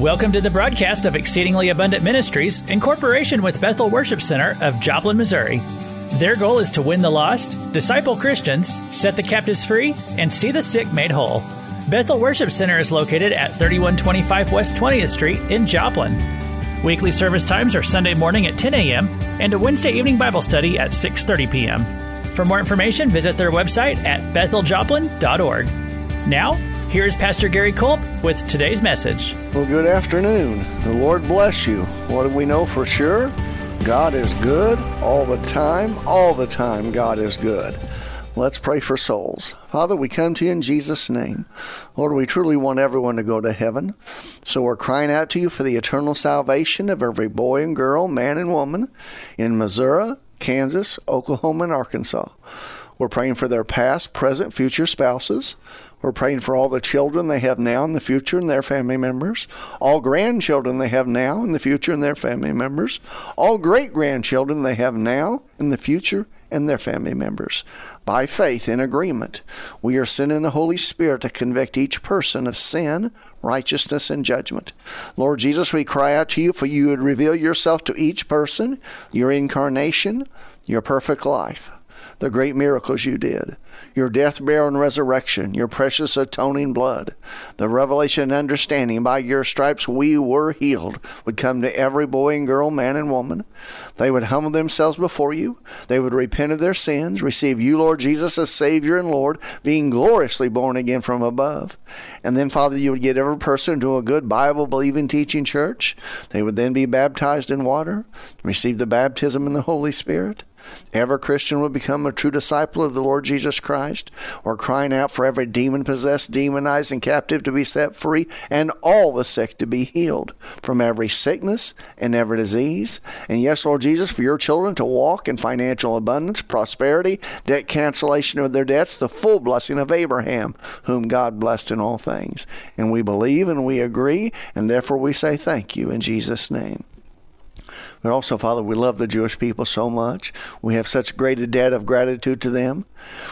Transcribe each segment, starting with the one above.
Welcome to the broadcast of Exceedingly Abundant Ministries in cooperation with Bethel Worship Center of Joplin, Missouri. Their goal is to win the lost, disciple Christians, set the captives free, and see the sick made whole. Bethel Worship Center is located at 3125 West 20th Street in Joplin. Weekly service times are Sunday morning at 10 a.m. and a Wednesday evening Bible study at 6:30 p.m. For more information, visit their website at betheljoplin.org. Now, here's Pastor Gary Culp with today's message. Well, good afternoon. The Lord bless you. What do we know for sure? God is good all the time. All the time, God is good. Let's pray for souls. Father, we come to you in Jesus' name. Lord, we truly want everyone to go to heaven. So we're crying out to you for the eternal salvation of every boy and girl, man and woman in Missouri, Kansas, Oklahoma, and Arkansas. We're praying for their past, present, future spouses. We're praying for all the children they have now in the future and their family members, all grandchildren they have now in the future and their family members, all great grandchildren they have now in the future and their family members. By faith, in agreement, we are sending the Holy Spirit to convict each person of sin, righteousness, and judgment. Lord Jesus, we cry out to you for you would reveal yourself to each person, your incarnation, your perfect life the great miracles you did, your death, burial, and resurrection, your precious atoning blood, the revelation and understanding by your stripes we were healed would come to every boy and girl, man and woman. They would humble themselves before you. They would repent of their sins, receive you, Lord Jesus, as Savior and Lord, being gloriously born again from above. And then, Father, you would get every person to a good Bible believing teaching church. They would then be baptized in water, receive the baptism in the Holy Spirit. Every Christian would become a true disciple of the Lord Jesus Christ, or crying out for every demon possessed, demonized, and captive to be set free, and all the sick to be healed from every sickness and every disease. And yes, Lord Jesus, for your children to walk in financial abundance, prosperity, debt cancellation of their debts, the full blessing of Abraham, whom God blessed in all things. And we believe and we agree, and therefore we say thank you in Jesus' name. But also, Father, we love the Jewish people so much. We have such great a debt of gratitude to them.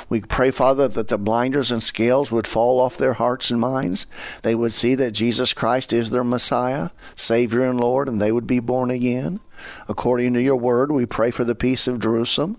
We pray, Father, that the blinders and scales would fall off their hearts and minds. They would see that Jesus Christ is their Messiah, Savior, and Lord, and they would be born again. According to your word, we pray for the peace of Jerusalem.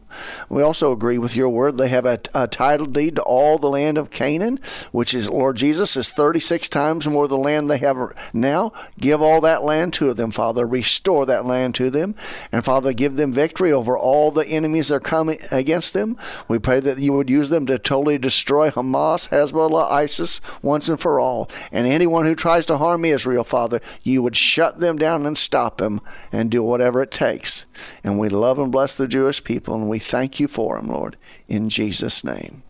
We also agree with your word. They have a, a, title deed to all the land of Canaan, which is, Lord Jesus, is 36 times more the land they have now. Give all that land to them, Father. Restore that land to them. And Father, give them victory over all the enemies that are coming against them. We pray that you would use them to totally destroy Hamas, Hezbollah, ISIS once and for all. And anyone who tries to harm Israel, Father, you would shut them down and stop them and do whatever whatever it takes. And we love and bless the Jewish people, and we thank you for them, Lord, in Jesus' name.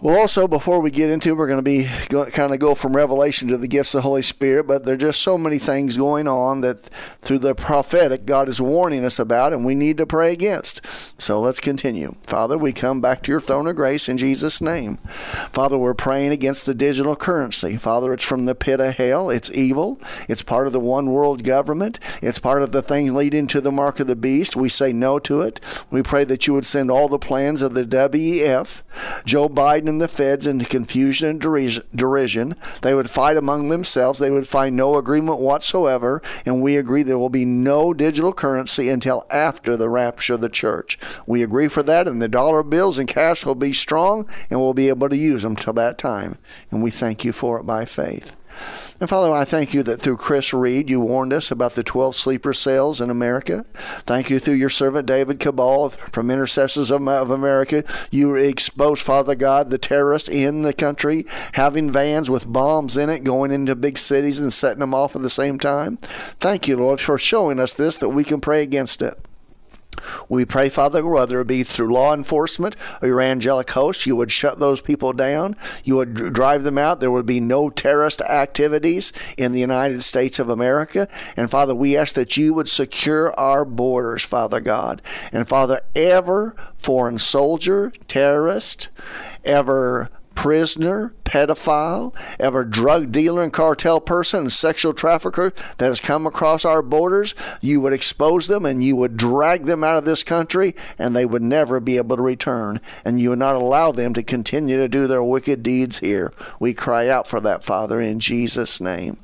Well, also, before we get into it, we're going to be kind of go from Revelation to the gifts of the Holy Spirit, but there are just so many things going on that through the prophetic, God is warning us about, and we need to pray against. So let's continue. Father, we come back to your throne of grace in Jesus' name. Father, we're praying against the digital currency. Father, it's from the pit of hell. It's evil. It's part of the one world government. It's part of the thing leading to the mark of the beast. We say no to it. We pray that you would send all the plans of the WEF, Joe Biden, and the feds into confusion and derision. They would fight among themselves. They would find no agreement whatsoever. And we agree there will be no digital currency until after the rapture of the church. We agree for that, and the dollar bills and cash will be strong, and we'll be able to use them till that time. And we thank you for it by faith. And Father, I thank you that through Chris Reed, you warned us about the 12 sleeper cells in America. Thank you through your servant David Kubal from Intercessors of America. You exposed, Father God, the terrorists in the country having vans with bombs in it going into big cities and setting them off at the same time. Thank you, Lord, for showing us this that we can pray against it. We pray, Father, whether it be through law enforcement or your angelic host, you would shut those people down. You would drive them out. There would be no terrorist activities in the United States of America. And Father, we ask that you would secure our borders, Father God. And Father, ever foreign soldier, terrorist, ever prisoner, pedophile, every drug dealer and cartel person and sexual trafficker that has come across our borders, you would expose them and you would drag them out of this country and they would never be able to return. And you would not allow them to continue to do their wicked deeds here. We cry out for that, Father, in Jesus' name.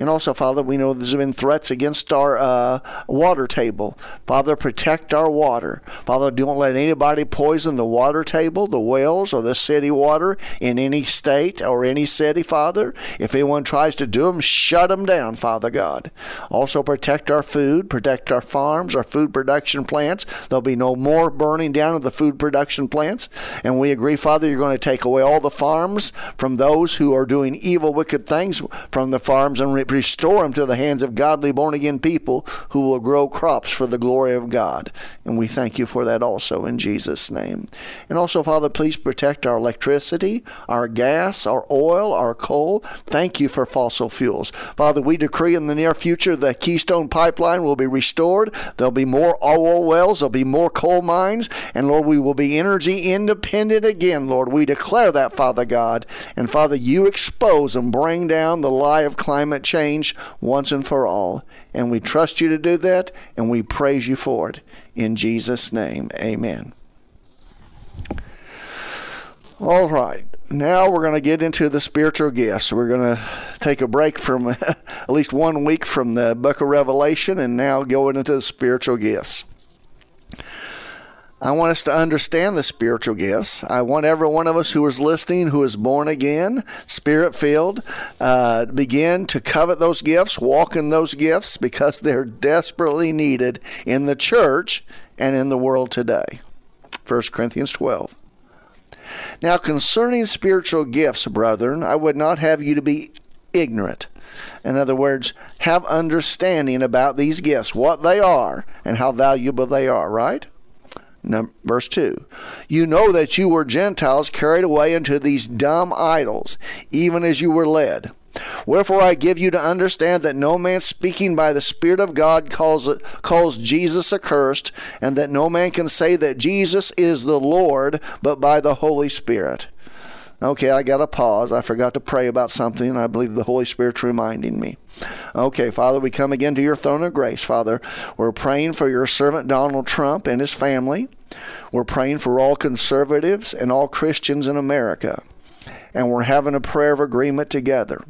And also, Father, we know there's been threats against our uh, water table. Father, protect our water. Father, don't let anybody poison the water table, the wells, or the city water in any state or any city, Father. If anyone tries to do them, shut them down, Father God. Also, protect our food, protect our farms, our food production plants. There'll be no more burning down of the food production plants. And we agree, Father, you're going to take away all the farms from those who are doing evil, wicked things from the farms and restore them to the hands of godly born again people who will grow crops for the glory of God. And we thank you for that also in Jesus' name. And also, Father, please protect our electricity, our gas, our oil, our coal. Thank you for fossil fuels. Father, we decree in the near future the Keystone Pipeline will be restored. There'll be more oil wells, there'll be more coal mines, and Lord, we will be energy independent again, Lord. We declare that, Father God. And Father, you expose and bring down the lie of climate change once and for all. And we trust you to do that, and we praise you for it. In Jesus' name, amen. All right. Now we're going to get into the spiritual gifts. We're going to take a break from at least one week from the book of Revelation and now going into the spiritual gifts. I want us to understand the spiritual gifts. I want every one of us who is listening, who is born again, spirit filled, uh, begin to covet those gifts, walk in those gifts, because they're desperately needed in the church and in the world today. 1 Corinthians 12. Now, concerning spiritual gifts, brethren, I would not have you to be ignorant. In other words, have understanding about these gifts, what they are, and how valuable they are, right? Verse 2 You know that you were Gentiles carried away into these dumb idols, even as you were led. Wherefore I give you to understand that no man speaking by the Spirit of God calls, calls Jesus accursed, and that no man can say that Jesus is the Lord but by the Holy Spirit. Okay, I got to pause. I forgot to pray about something. I believe the Holy Spirit's reminding me. Okay, Father, we come again to your throne of grace, Father. We're praying for your servant Donald Trump and his family. We're praying for all conservatives and all Christians in America. And we're having a prayer of agreement together.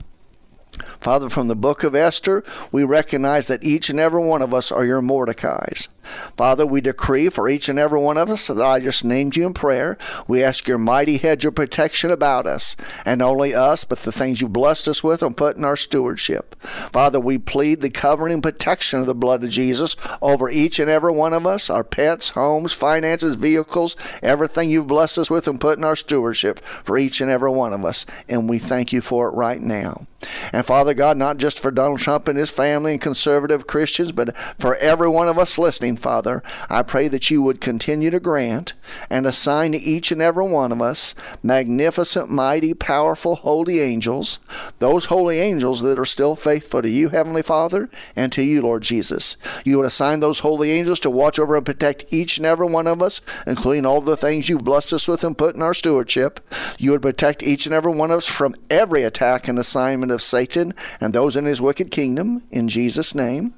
Father, from the book of Esther, we recognize that each and every one of us are your Mordecais. Father, we decree for each and every one of us that I just named you in prayer. We ask your mighty hedge of protection about us, and only us, but the things you blessed us with and put in our stewardship. Father, we plead the covering and protection of the blood of Jesus over each and every one of us, our pets, homes, finances, vehicles, everything you've blessed us with and put in our stewardship for each and every one of us. And we thank you for it right now. And Father God, not just for Donald Trump and his family and conservative Christians, but for every one of us listening, Father, I pray that you would continue to grant and assign to each and every one of us magnificent, mighty, powerful, holy angels, those holy angels that are still faithful to you, Heavenly Father, and to you, Lord Jesus. You would assign those holy angels to watch over and protect each and every one of us, including all the things you've blessed us with and put in our stewardship. You would protect each and every one of us from every attack and assignment of Satan and those in his wicked kingdom, in Jesus' name.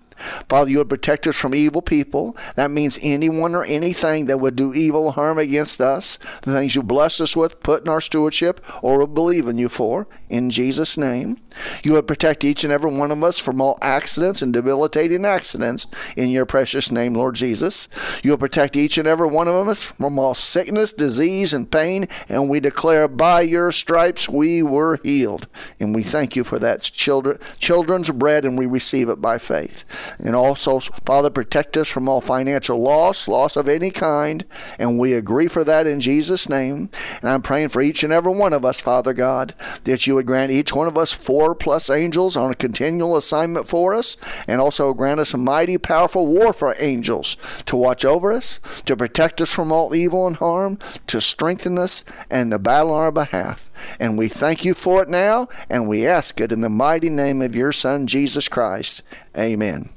Father, you would protect us from evil people. That means anyone or anything that would do evil harm against us, the things you blessed us with, put in our stewardship, or believe in you for, in Jesus' name. You would protect each and every one of us from all accidents and debilitating accidents in your precious name, Lord Jesus. You will protect each and every one of us from all sickness, disease, and pain, and we declare by your stripes we were healed. And we thank you for that children, children's bread, and we receive it by faith. And also, Father, protect us from all financial loss, loss of any kind. And we agree for that in Jesus' name. And I'm praying for each and every one of us, Father God, that you would grant each one of us four plus angels on a continual assignment for us. And also grant us mighty, powerful warfare angels to watch over us, to protect us from all evil and harm, to strengthen us, and to battle on our behalf. And we thank you for it now, and we ask it in the mighty name of your Son, Jesus Christ. Amen.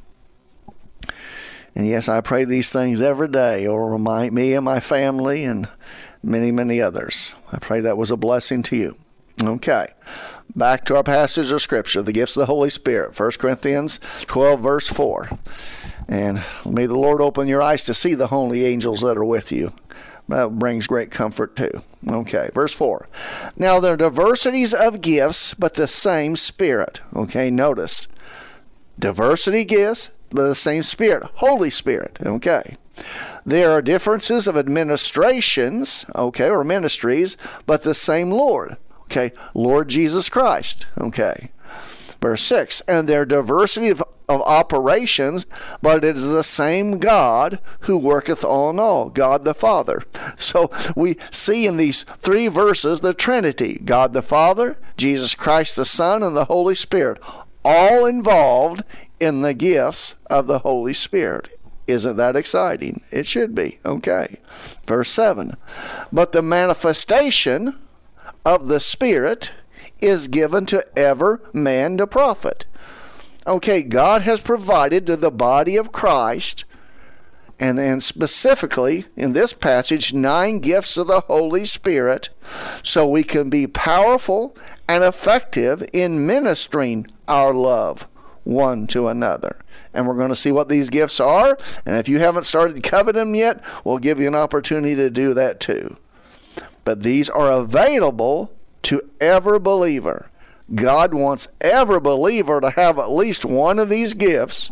And yes, I pray these things every day over my, me and my family and many, many others. I pray that was a blessing to you. Okay. Back to our passage of Scripture, the gifts of the Holy Spirit, 1 Corinthians 12, verse 4. And may the Lord open your eyes to see the holy angels that are with you. That brings great comfort too. Okay, verse 4. Now there are diversities of gifts, but the same Spirit. Okay, notice. Diversity gifts, the same Spirit. Holy Spirit. Okay. There are differences of administrations, okay, or ministries, but the same Lord. Okay, Lord Jesus Christ. Okay. Verse 6 And their diversity of, of operations, but it is the same God who worketh all in all, God the Father. So we see in these three verses the Trinity God the Father, Jesus Christ the Son, and the Holy Spirit, all involved in the gifts of the Holy Spirit. Isn't that exciting? It should be. Okay. Verse 7 But the manifestation of the Spirit is given to ever man to profit. Okay, God has provided to the body of Christ, and then specifically in this passage, nine gifts of the Holy Spirit, so we can be powerful and effective in ministering our love one to another. And we're going to see what these gifts are. And if you haven't started coveting them yet, we'll give you an opportunity to do that too. But these are available to every believer. God wants every believer to have at least one of these gifts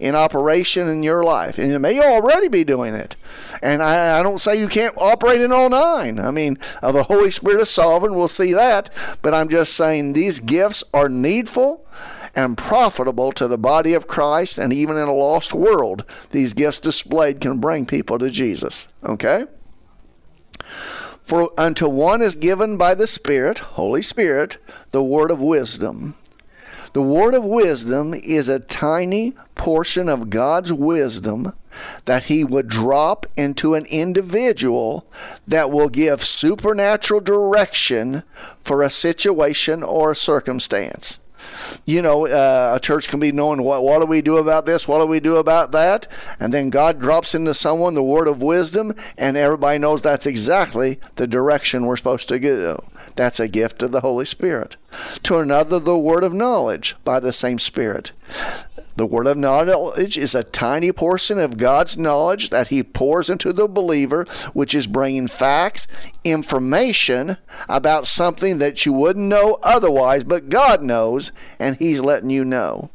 in operation in your life. And you may already be doing it. And I, I don't say you can't operate in all nine. I mean, uh, the Holy Spirit is sovereign. We'll see that. But I'm just saying these gifts are needful and profitable to the body of Christ. And even in a lost world, these gifts displayed can bring people to Jesus. Okay? For unto one is given by the Spirit, Holy Spirit, the word of wisdom. The word of wisdom is a tiny portion of God's wisdom that He would drop into an individual that will give supernatural direction for a situation or a circumstance you know, uh, a church can be knowing what what do we do about this, what do we do about that, and then God drops into someone the word of wisdom, and everybody knows that's exactly the direction we're supposed to go. That's a gift of the Holy Spirit. To another, the word of knowledge by the same Spirit. The word of knowledge is a tiny portion of God's knowledge that He pours into the believer, which is bringing facts, information about something that you wouldn't know otherwise, but God knows, and He's letting you know.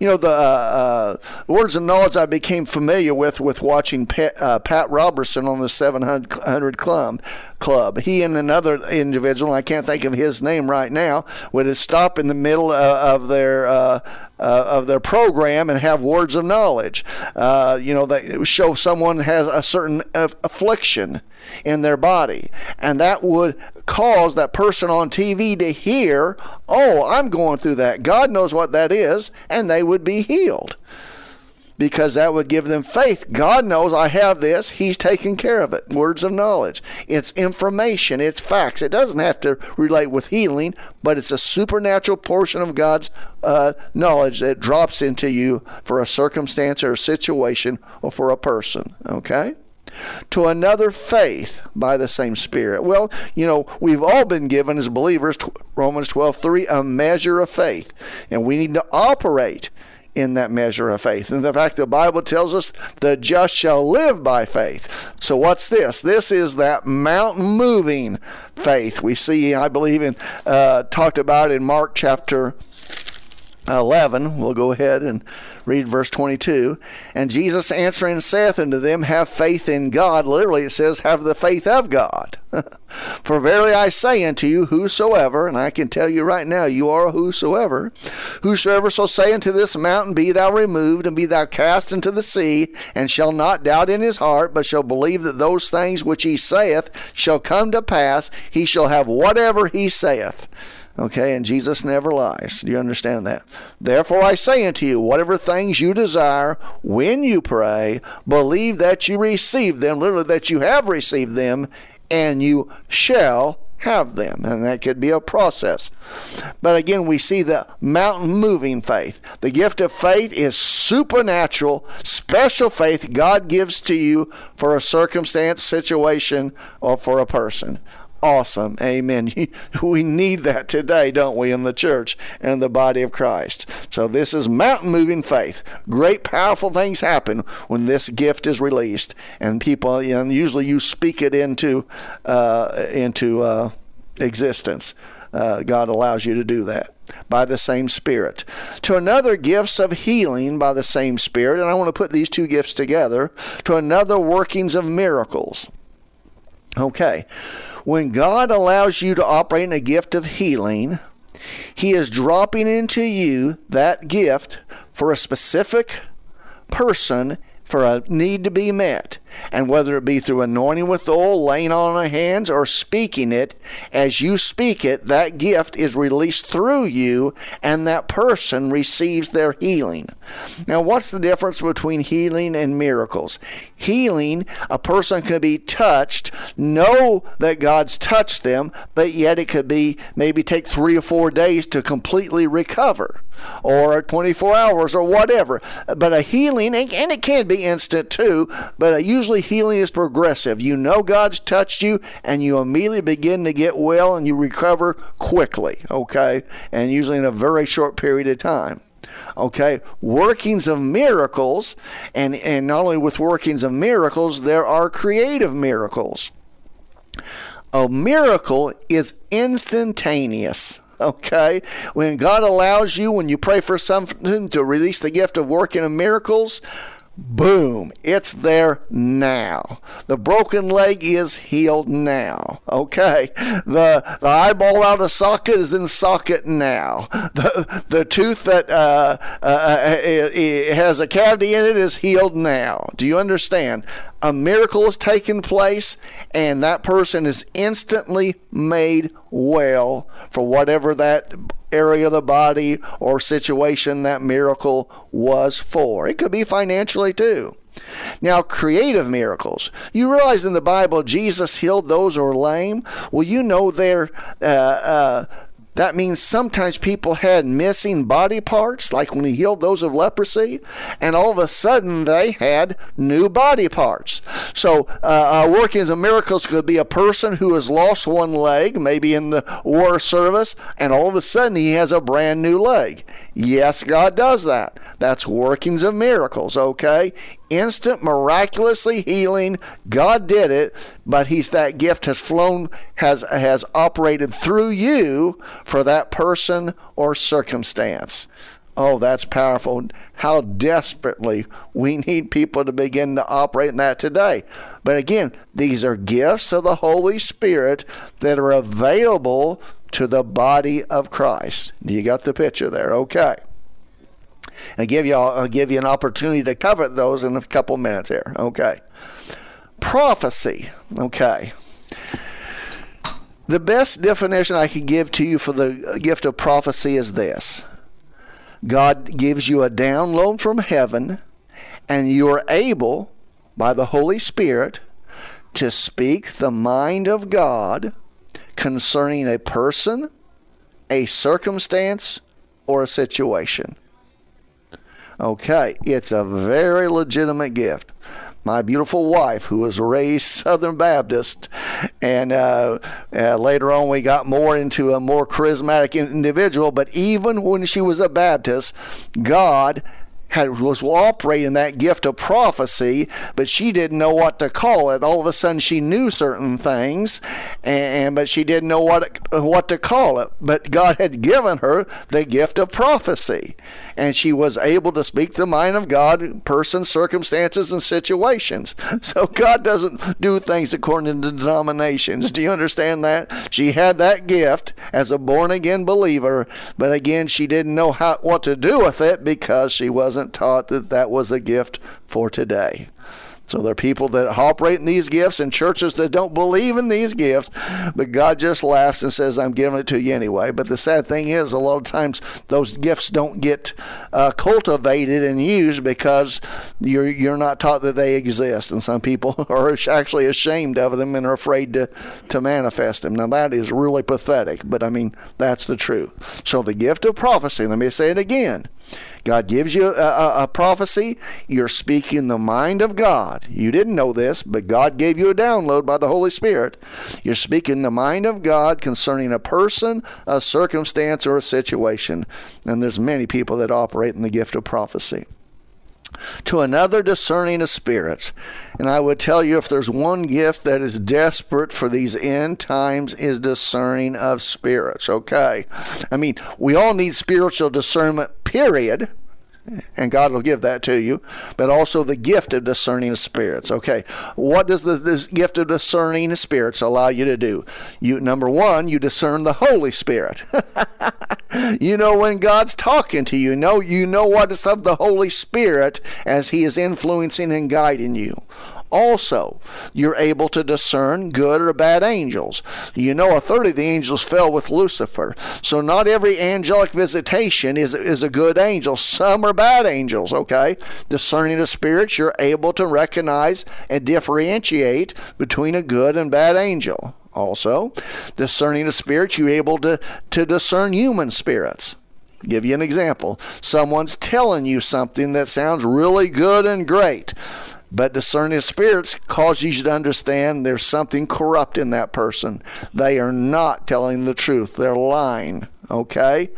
You know, the uh, uh, words of knowledge I became familiar with with watching Pat, uh, Pat Robertson on the 700 Club. Club. He and another individual, I can't think of his name right now, would stop in the middle uh, of their uh, uh, of their program and have words of knowledge. You know, that show someone has a certain affliction in their body, and that would cause that person on TV to hear, "Oh, I'm going through that. God knows what that is," and they would be healed because that would give them faith. God knows I have this. He's taking care of it. Words of knowledge. It's information. It's facts. It doesn't have to relate with healing, but it's a supernatural portion of God's uh, knowledge that drops into you for a circumstance or a situation or for a person. Okay? To another faith by the same Spirit. Well, you know, we've all been given as believers, Romans 12 3, a measure of faith, and we need to operate in that measure of faith. And the fact the Bible tells us the just shall live by faith. So what's this? This is that mountain moving faith we see, I believe, in uh, talked about in Mark chapter 11. We'll go ahead and read verse 22. And Jesus answering saith unto them, Have faith in God. Literally, it says, Have the faith of God. For verily I say unto you, whosoever, and I can tell you right now, you are whosoever, whosoever shall say unto this mountain, Be thou removed, and be thou cast into the sea, and shall not doubt in his heart, but shall believe that those things which he saith shall come to pass, he shall have whatever he saith. Okay, and Jesus never lies. Do you understand that? Therefore I say unto you, whatever things you desire when you pray, believe that you receive them, literally that you have received them, and you shall have them. And that could be a process. But again, we see the mountain moving faith. The gift of faith is supernatural, special faith God gives to you for a circumstance, situation, or for a person. Awesome. Amen. We need that today, don't we, in the church and the body of Christ. So this is mountain moving faith. Great, powerful things happen when this gift is released, and people, know, usually you speak it into uh, into uh, existence. Uh, God allows you to do that by the same Spirit. To another, gifts of healing by the same Spirit. And I want to put these two gifts together. To another, workings of miracles. Okay. When God allows you to operate in a gift of healing, He is dropping into you that gift for a specific person for a need to be met. And whether it be through anointing with oil, laying on the hands, or speaking it, as you speak it, that gift is released through you, and that person receives their healing. Now, what's the difference between healing and miracles? Healing, a person could be touched, know that God's touched them, but yet it could be maybe take three or four days to completely recover or 24 hours or whatever. But a healing, and it can be instant too, but usually healing is progressive. You know God's touched you, and you immediately begin to get well and you recover quickly, okay? And usually in a very short period of time okay workings of miracles and and not only with workings of miracles there are creative miracles a miracle is instantaneous okay? When God allows you, when you pray for something to release the gift of working of miracles, Boom, it's there now. The broken leg is healed now. Okay. The, the eyeball out of socket is in socket now. The, the tooth that uh, uh, uh has a cavity in it is healed now. Do you understand? A miracle has taken place, and that person is instantly made well for whatever that area of the body or situation that miracle was for. It could be financially too. Now, creative miracles. You realize in the Bible Jesus healed those who were lame? Well, you know they're. Uh, uh, that means sometimes people had missing body parts, like when he healed those of leprosy, and all of a sudden they had new body parts. So, uh, uh, workings of miracles could be a person who has lost one leg, maybe in the war service, and all of a sudden he has a brand new leg. Yes, God does that. That's workings of miracles, okay? Instant, miraculously healing. God did it, but He's that gift has flown, has has operated through you for that person or circumstance. Oh, that's powerful. How desperately we need people to begin to operate in that today. But again, these are gifts of the Holy Spirit that are available to the body of Christ. You got the picture there? Okay and give you I'll give you an opportunity to cover those in a couple minutes here. Okay. Prophecy. Okay. The best definition I can give to you for the gift of prophecy is this. God gives you a download from heaven and you are able by the Holy Spirit to speak the mind of God concerning a person, a circumstance, or a situation. Okay, it's a very legitimate gift. My beautiful wife, who was raised Southern Baptist, and uh, uh, later on we got more into a more charismatic individual. But even when she was a Baptist, God had was operating that gift of prophecy, but she didn't know what to call it. All of a sudden, she knew certain things, and but she didn't know what what to call it. But God had given her the gift of prophecy, and she was able to speak the mind of God, in persons, circumstances, and situations. So God doesn't do things according to denominations. Do you understand that? She had that gift as a born again believer, but again, she didn't know how what to do with it because she wasn't taught that that was a gift for today. So there are people that operate in these gifts and churches that don't believe in these gifts, but God just laughs and says, I'm giving it to you anyway. But the sad thing is, a lot of times those gifts don't get uh, cultivated and used because you're, you're not taught that they exist. And some people are actually ashamed of them and are afraid to, to manifest them. Now, that is really pathetic, but I mean, that's the truth. So the gift of prophecy, let me say it again God gives you a, a, a, prophecy, you're speaking the mind of God. You didn't know this, but God gave you a download by the Holy Spirit. You're speaking the mind of God concerning a person, a circumstance, or a situation. And there's many people that operate in the gift of prophecy to another discerning of spirits. And I would tell you if there's one gift that is desperate for these end times is discerning of spirits, okay? I mean, we all need spiritual discernment, period. And God will give that to you, but also the gift of discerning spirits. Okay, what does the, the gift of discerning spirits allow you to do? You number one, you discern the Holy Spirit. you know when God's talking to you. Know you know what is of the Holy Spirit as He is influencing and guiding you. Also, you're able to discern good or bad angels. You know, a third of the angels fell with Lucifer. So, not every angelic visitation is, is a good angel. Some are bad angels, okay? Discerning the spirits, you're able to recognize and differentiate between a good and bad angel also. Discerning the spirits, you're able to, to discern human spirits. Give you an example. Someone's telling you something that sounds really good and great, but discerning spirits cause you to understand there's something corrupt in that person. They are not telling the truth, they're lying. Okay?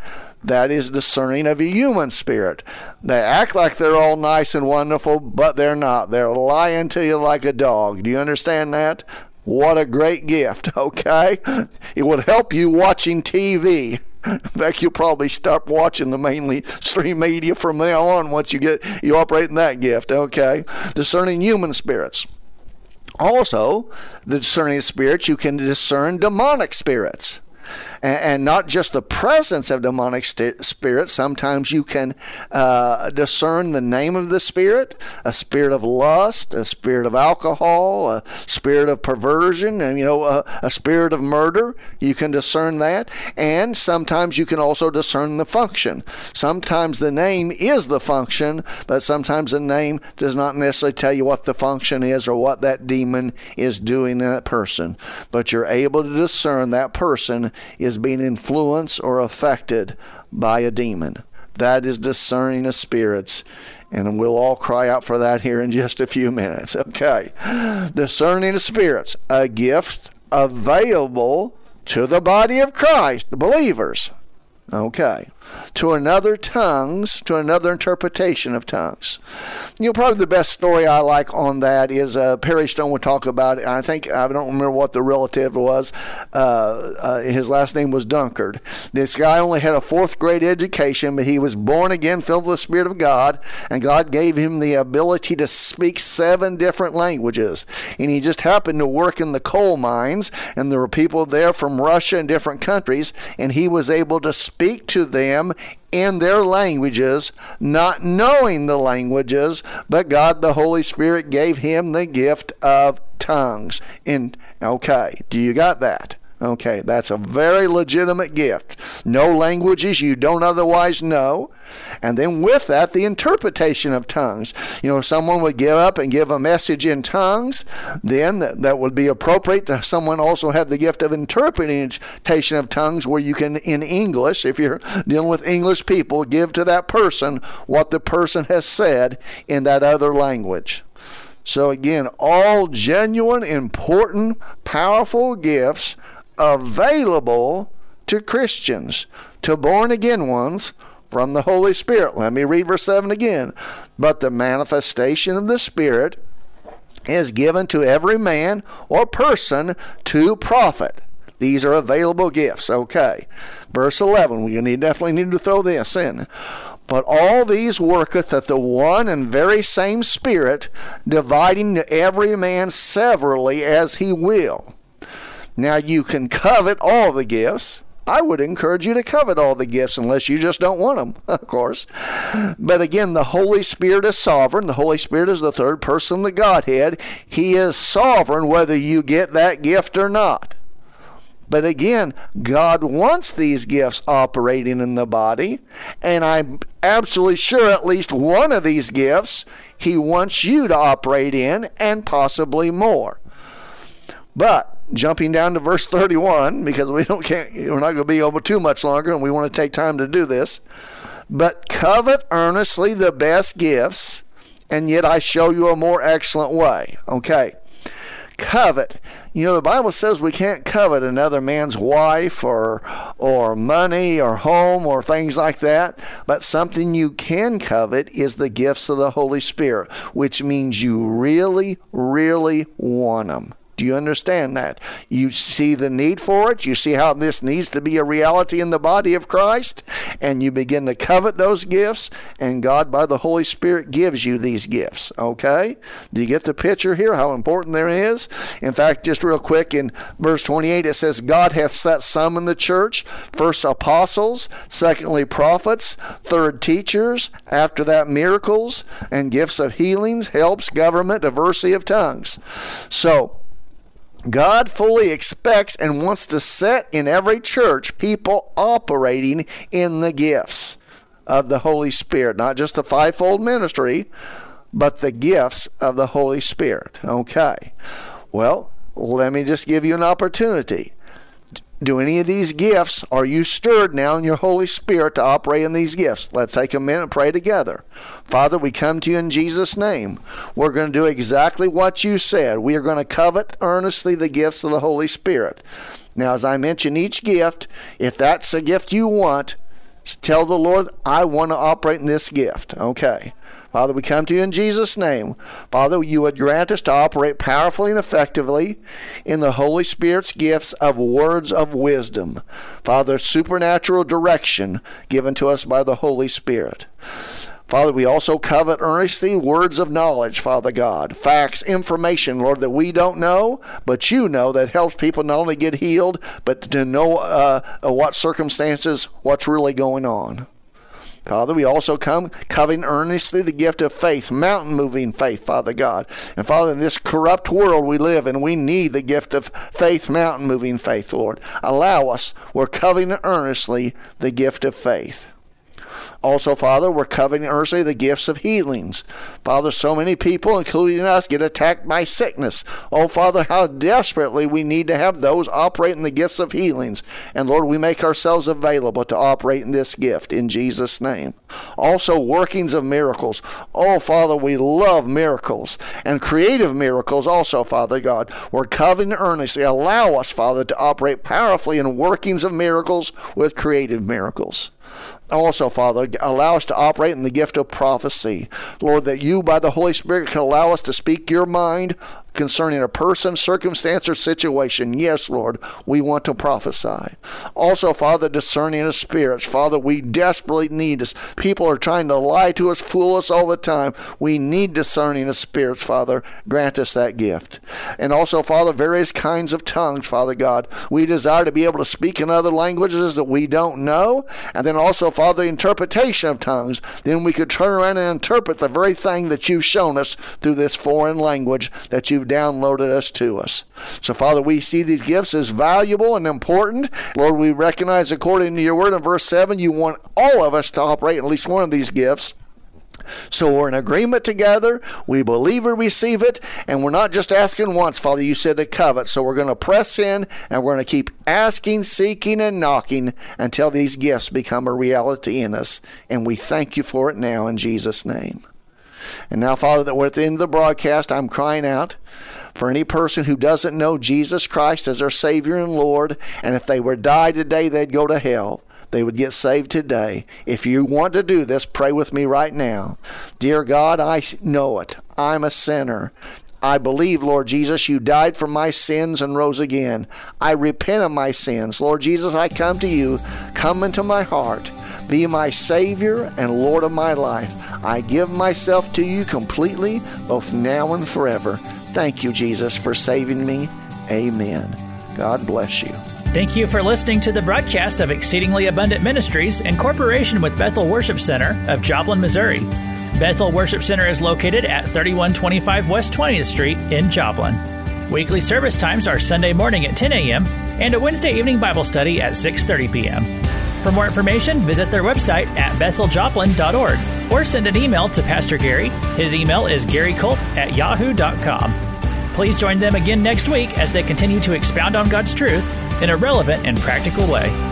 That is discerning of a human spirit. They act like they're all nice and wonderful, but they're not. They're lying to you like a dog. Do you understand that? What a great gift, okay? It would help you watching TV. In fact, you'll probably stop watching the mainly stream media from now on once you get you operate in that gift, okay? Discerning human spirits. Also, the discerning spirits, you can discern demonic spirits and, not just the presence of demonic st- spirits. Sometimes you can uh, discern the name of the spirit, a spirit of lust, a spirit of alcohol, a spirit of perversion, and you know, a, a spirit of murder. You can discern that, and sometimes you can also discern the function. Sometimes the name is the function, but sometimes the name does not necessarily tell you what the function is or what that demon is doing in that person. But you're able to discern that person is is being influenced or affected by a demon. That is discerning of spirits. And we'll all cry out for that here in just a few minutes. Okay. Discerning of spirits, a gift available to the body of Christ, the believers. Okay. To another tongues, to another interpretation of tongues. You know, probably the best story I like on that is uh, Perry Stone would talk about it. I think, I don't remember what the relative was. Uh, uh, his last name was Dunkard. This guy only had a fourth grade education, but he was born again, filled with the Spirit of God, and God gave him the ability to speak seven different languages. And he just happened to work in the coal mines, and there were people there from Russia and different countries, and he was able to speak to them in their languages, not knowing the languages, but God the Holy Spirit gave him the gift of tongues. In okay, do you got that? Okay, that's a very legitimate gift. No languages you don't otherwise know. And then with that, the interpretation of tongues. You know, someone would get up and give a message in tongues, then that, that would be appropriate to someone also have the gift of interpretation of tongues where you can, in English, if you're dealing with English people, give to that person what the person has said in that other language. So, again, all genuine, important, powerful gifts available to Christians, to born again ones from the Holy Spirit. Let me read verse 7 again. But the manifestation of the Spirit is given to every man or person to profit. These are available gifts. Okay. Verse 11, we need, definitely need to throw this in. But all these worketh at the one and very same Spirit, dividing to every man severally as he will. Now, you can covet all the gifts. I would encourage you to covet all the gifts unless you just don't want them, of course. But again, the Holy Spirit is sovereign. The Holy Spirit is the third person of the Godhead. He is sovereign whether you get that gift or not. But again, God wants these gifts operating in the body, and I'm absolutely sure at least one of these gifts He wants you to operate in, and possibly more. But jumping down to verse 31 because we don't can't we're not going to be over too much longer and we want to take time to do this But covet earnestly the best gifts, and yet I show you a more excellent way. Okay. Covet. You know, the Bible says we can't covet another man's wife or or money or home or things like that. But something you can covet is the gifts of the Holy Spirit, which means you really, really want them. Do you understand that? You see the need for it. You see how this needs to be a reality in the body of Christ. And you begin to covet those gifts. And God, by the Holy Spirit, gives you these gifts. Okay? Do you get the picture here? How important there is? In fact, just real quick, in verse 28, it says, God hath set some in the church first apostles, secondly prophets, third teachers, after that miracles, and gifts of healings, helps, government, diversity of tongues. So, God fully expects and wants to set in every church people operating in the gifts of the Holy Spirit, not just the fivefold ministry, but the gifts of the Holy Spirit. Okay. Well, let me just give you an opportunity do any of these gifts, are you stirred now in your Holy Spirit to operate in these gifts? Let's take a minute and pray together. Father, we come to you in Jesus' name. We're going to do exactly what you said. We are going to covet earnestly the gifts of the Holy Spirit. Now, as I mention each gift, if that's a gift you want, tell the Lord, I want to operate in this gift. Okay. Father, we come to you in Jesus' name. Father, you would grant us to operate powerfully and effectively in the Holy Spirit's gifts of words of wisdom. Father, supernatural direction given to us by the Holy Spirit. Father, we also covet earnestly words of knowledge, Father God, facts, information, Lord, that we don't know, but you know that helps people not only get healed, but to know uh, what circumstances, what's really going on. Father, we also come coveting earnestly the gift of faith, mountain moving faith, Father God. And Father, in this corrupt world we live in, we need the gift of faith, mountain moving faith, Lord. Allow us, we're coveting earnestly the gift of faith. Also, Father, we're coveting earnestly the gifts of healings. Father, so many people, including us, get attacked by sickness. Oh, Father, how desperately we need to have those operate in the gifts of healings. And Lord, we make ourselves available to operate in this gift in Jesus' name. Also, workings of miracles. Oh, Father, we love miracles and creative miracles also, Father God. We're coveting earnestly. Allow us, Father, to operate powerfully in workings of miracles with creative miracles also, Father, allow us to operate in the gift of prophecy. Lord, that you, by the Holy Spirit, can allow us to speak your mind concerning a person, circumstance, or situation. Yes, Lord, we want to prophesy. Also, Father, discerning of spirits. Father, we desperately need this. People are trying to lie to us, fool us all the time. We need discerning of spirits, Father. Grant us that gift. And also, Father, various kinds of tongues, Father God. We desire to be able to speak in other languages that we don't know. And then also, Father, interpretation of tongues. Then we could turn around and interpret the very thing that you've shown us through this foreign language that you've you've downloaded us to us. So, Father, we see these gifts as valuable and important. Lord, we recognize according to your word in verse 7, you want all of us to operate at least one of these gifts. So we're in agreement together. We believe we receive it, and we're not just asking once, Father. You said to covet. So we're going to press in and we're going to keep asking, seeking, and knocking until these gifts become a reality in us. And we thank you for it now in Jesus' name. And now, Father, that we're at the end of the broadcast, I'm crying out for any person who doesn't know Jesus Christ as their Savior and Lord, and if they were die today, they'd go to hell. They would get saved today. If you want to do this, pray with me right now. Dear God, I know it. I'm a sinner. I believe, Lord Jesus, you died for my sins and rose again. I repent of my sins. Lord Jesus, I come to you. Come into my heart. Be my Savior and Lord of my life. I give myself to you completely, both now and forever. Thank you, Jesus, for saving me. Amen. God bless you. Thank you for listening to the broadcast of Exceedingly Abundant Ministries in cooperation with Bethel Worship Center of Joplin, Missouri. Bethel Worship Center is located at 3125 West 20th Street in Joplin. Weekly service times are Sunday morning at 10 a.m. and a Wednesday evening Bible study at 6:30 p.m. For more information, visit their website at betheljoplin.org or send an email to Pastor Gary. His email is garycolt at yahoo.com. Please join them again next week as they continue to expound on God's truth in a relevant and practical way.